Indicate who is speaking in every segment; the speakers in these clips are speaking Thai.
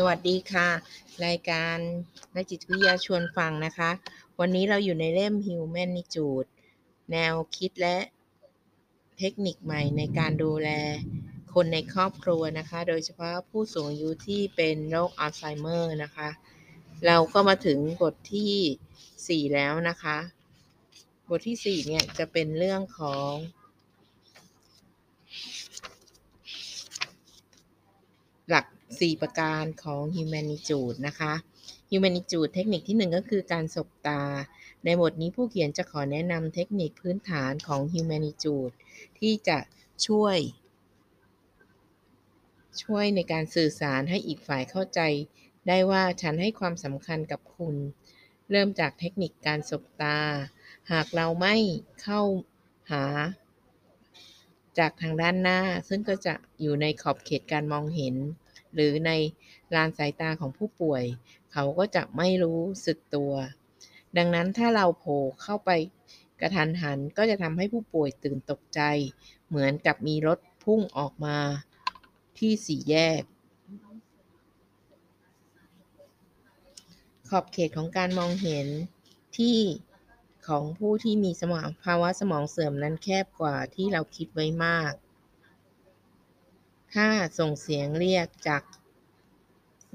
Speaker 1: สวัสดีค่ะ รายการนักจิตวิทยาชวนฟังนะคะ วันนี้เราอยู่ในเล่ม Humanitude แนวคิดและเทคนิคใหม่ในการดูแลคนในครอบครัวนะคะ โดยเฉพาะผู้สูงอายุที่เป็นโรคอัลไซเมอร์นะคะ เราก็มาถึงบทที่ 4 แล้วนะคะ บทที่ 4 เนี่ยจะเป็นเรื่องของหลัก 4 ประการของ Humanitude นะคะ Humanitude เทคนิคที่ 1 ก็คือการสบตา ในบทนี้ผู้เขียนจะขอแนะนำเทคนิคพื้นฐานของ Humanitude ที่จะช่วย ช่วยในการสื่อสารให้อีกฝ่ายเข้าใจ ได้ว่าฉันให้ความสำคัญกับคุณ เริ่มจากเทคนิคการสบตา หากเราไม่เข้าหาจากทางด้านหน้าซึ่งก็จะอยู่ในขอบเขตการมองเห็น หรือในลานสายตาของผู้ป่วย เขาก็จะไม่รู้สึกตัว ดังนั้นถ้าเราโผล่เข้าไปกระทันหันก็จะทำให้ผู้ป่วยตื่นตกใจ เหมือนกับมีรถพุ่งออกมาที่สี่แยก ขอบเขตของการมองเห็นที่ของผู้ที่มีสมองภาวะสมองเสื่อมนั้นแคบกว่าที่เราคิดไว้มาก ถ้าส่งเสียงเรียกจาก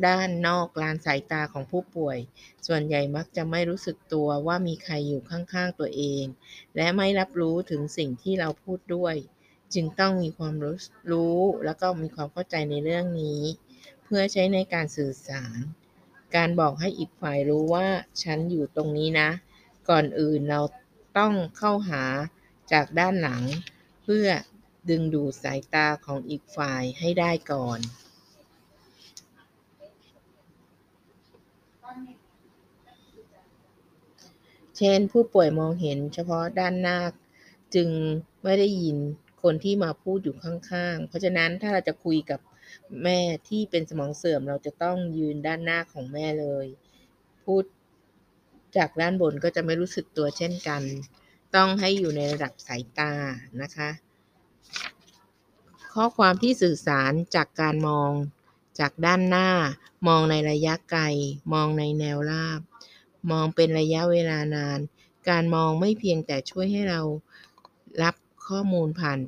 Speaker 1: ด้านนอกลานสายตาของผู้ป่วย ส่วนใหญ่มักจะไม่รู้สึกตัวว่ามีใครอยู่ข้างๆตัวเอง และไม่รับรู้ถึงสิ่งที่เราพูดด้วย จึงต้องมีความรู้รู้แล้วก็มีความเข้าใจในเรื่องนี้ เพื่อใช้ในการสื่อสาร การบอกให้อีกฝ่ายรู้ว่าฉันอยู่ตรงนี้นะ ก่อนอื่นเราต้องเข้าหาจากด้านหลัง เพื่อ ดึงดูดสายตาของอีกฝ่ายให้ได้ก่อนเช่นผู้ป่วยมองเห็นเฉพาะด้านหน้า จึงไม่ได้ยินคนที่มาพูดอยู่ข้างๆ เพราะฉะนั้นถ้าเราจะคุยกับแม่ที่เป็นสมองเสื่อมเราจะต้องยืนด้านหน้าของแม่เลย พูดจากด้านบนก็จะไม่รู้สึกตัวเช่นกัน ต้องให้อยู่ในระดับสายตานะคะ ข้อความที่สื่อสารจากการมอง จากด้านหน้า มองในระยะไกล มองในแนวราบ มองเป็นระยะเวลานาน การมองไม่เพียงแต่ช่วยให้เรารับข้อมูลผ่าน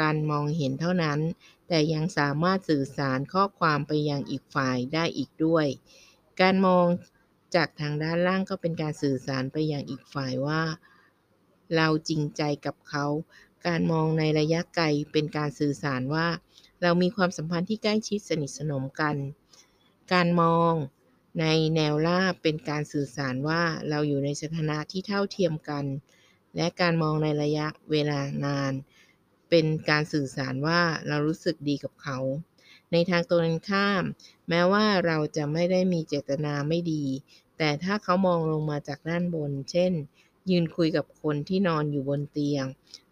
Speaker 1: การมองเห็นเท่านั้น แต่ยังสามารถสื่อสารข้อความไปยังอีกฝ่ายได้อีกด้วย การมองจากทางด้านล่างก็เป็นการสื่อสารไปยังอีกฝ่ายว่า เราจริงใจกับเขา การมองในระยะไกลเป็นการสื่อสารว่า เรามีความสัมพันธ์ที่ใกล้ชิดสนิทสนมกัน การมองในแนวราบเป็นการสื่อสารว่าเราอยู่ในสถานะที่เท่าเทียมกัน และการมองในระยะเวลานาน เป็นการสื่อสารว่าเรารู้สึกดีกับเขา ในทางตรงกันข้าม แม้ว่าเราจะไม่ได้มีเจตนาไม่ดี แต่ถ้าเขามองลงมาจากด้านบน เช่น ยืนคุยกับคนที่นอนอยู่บนเตียง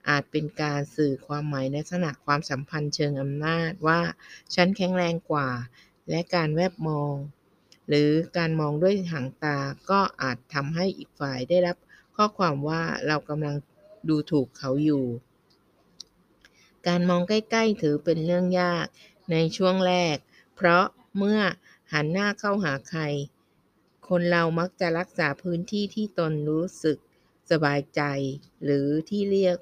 Speaker 1: อาจเป็นการสื่อความหมายในลักษณะความสัมพันธ์เชิงอำนาจว่า ฉันแข็งแรงกว่า และการแวบมอง หรือการมองด้วยหางตาก็อาจทำให้อีกฝ่ายได้รับข้อความว่าเรากำลังดูถูกเขาอยู่ การมองใกล้ๆถือเป็นเรื่องยากในช่วงแรก เพราะเมื่อหันหน้าเข้าหาใคร คนเรามักจะรักษาพื้นที่ที่ตนรู้สึก สบายใจ หรือที่เรียก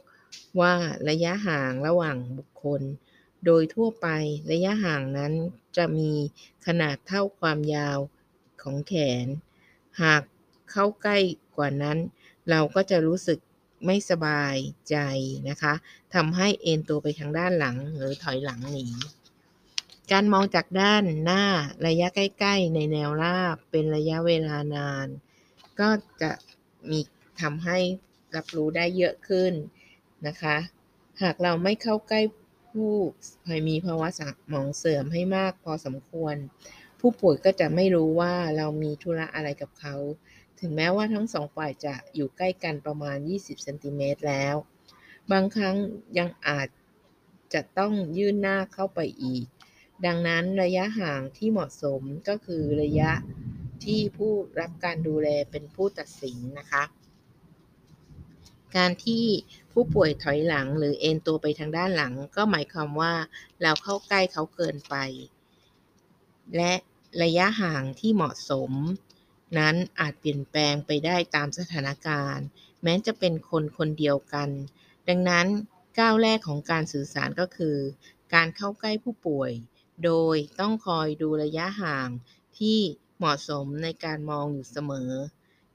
Speaker 1: ว่าระยะห่างระหว่างบุคคล โดยทั่วไประยะห่างนั้นจะมีขนาดเท่าความยาวของแขน หากเข้าใกล้กว่านั้น เราก็จะรู้สึกไม่สบายใจนะคะทำให้เอ็นตัวไปทางด้านหลังหรือถอยหลังหนีการมองจากด้านหน้าระยะใกล้ ๆ ในแนวราบเป็นระยะเวลานาน ก็จะมี ทำให้รับรู้ได้เยอะขึ้นนะคะ หากเราไม่เข้าใกล้ผู้มีภาวะสมองเสื่อมให้มากพอสมควร ผู้ป่วยก็จะไม่รู้ว่าเรามีธุระอะไรกับเขา ถึงแม้ว่าทั้งสองฝ่ายจะอยู่ใกล้กันประมาณ 20เซนติเมตรแล้ว บางครั้งยังอาจจะต้องยื่นหน้าเข้าไปอีก ดังนั้นระยะห่างที่เหมาะสมก็คือระยะที่ผู้รับการดูแลเป็นผู้ตัดสินนะคะ การที่ผู้ป่วยถอยหลังหรือเอนตัวไปทางด้านหลัง ก็หมายความว่าเราเข้าใกล้เขาเกินไป และระยะห่างที่เหมาะสม นั้นอาจเปลี่ยนแปลงไปได้ตามสถานการณ์ แม้จะเป็นคนคนเดียวกัน ดังนั้นก้าวแรกของการสื่อสารก็คือ การเข้าใกล้ผู้ป่วย โดยต้องคอยดูระยะห่างที่เหมาะสมในการมองอยู่เสมอ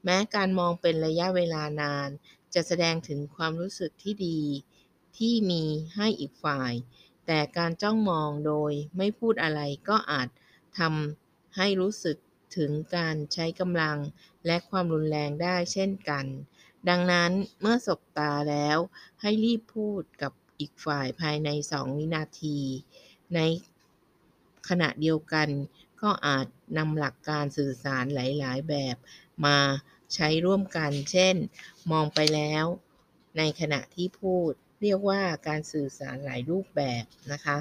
Speaker 1: แม้การมองเป็นระยะเวลานาน จะแสดงถึงความรู้สึกที่ดีที่มีให้อีกฝ่าย แต่การจ้องมองโดยไม่พูดอะไรก็อาจทำให้รู้สึกถึงการใช้กำลังและความรุนแรงได้เช่นกัน ดังนั้นเมื่อสบตาแล้วให้รีบพูดกับอีกฝ่ายภายใน 2 วินาที ในขณะเดียวกันก็อาจนำหลักการสื่อสารหลาย ๆ แบบมา ใช้ร่วมกัน เช่น มองไปแล้ว ในขณะที่พูด เรียกว่าการสื่อสารหลายรูปแบบนะคะ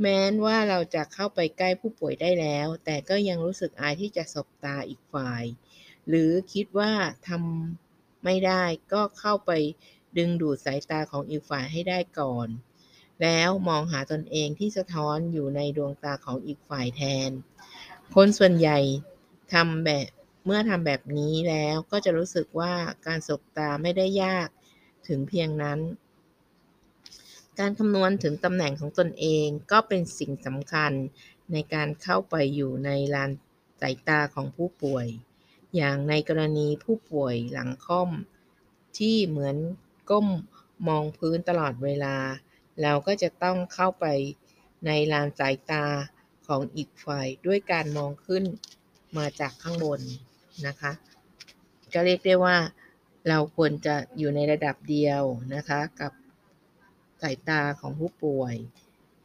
Speaker 1: แม้นว่าเราจะเข้าไปใกล้ผู้ป่วยได้แล้ว แต่ก็ยังรู้สึกอายที่จะสบตาอีกฝ่าย หรือคิดว่าทำไม่ได้ก็เข้าไปดึงดูดสายตาของอีกฝ่ายให้ได้ก่อน แล้วมองหาตนเองที่สะท้อนอยู่ในดวงตาของอีกฝ่ายแทน คนส่วนใหญ่ทำแบบ เมื่อทำแบบนี้แล้วก็จะรู้สึกว่าการสบตาไม่ได้ยากถึงเพียงนั้น การคำนวณถึงตำแหน่งของตนเองก็เป็นสิ่งสำคัญในการเข้าไปอยู่ในลานสายตาของผู้ป่วย อย่างในกรณีผู้ป่วยหลังค่อม ที่เหมือนก้มมองพื้นตลอดเวลา เราก็จะต้องเข้าไปในลานสายตาของอีกฝ่ายด้วยการมองขึ้นมาจากข้างบน นะคะ ก็เรียกได้ว่าเราควรจะอยู่ในระดับเดียวนะคะ กับสายตาของผู้ป่วย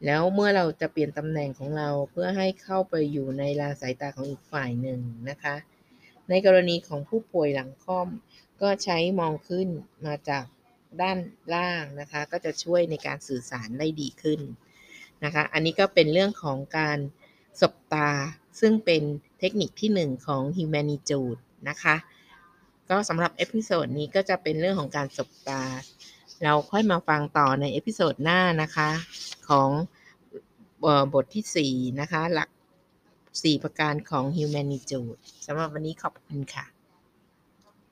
Speaker 1: แล้วเมื่อเราจะเปลี่ยนตำแหน่งของเราเพื่อให้เข้าไปอยู่ในลาสายตาของอีกฝ่ายหนึ่งนะคะ ในกรณีของผู้ป่วยหลังค่อม ก็ใช้มองขึ้นมาจากด้านล่างนะคะ ก็จะช่วยในการสื่อสารได้ดีขึ้นนะคะ อันนี้ก็เป็นเรื่องของการ สบตา ซึ่งเป็นเทคนิคที่ 1 ของ Humanitude นะคะ ก็สำหรับ episode นี้ก็จะเป็นเรื่องของการสบตา เราค่อยมาฟังต่อใน episode หน้านะคะ ของบทที่ 4 นะคะ หลัก 4 ประการของ Humanitude สำหรับวันนี้ขอบคุณค่ะ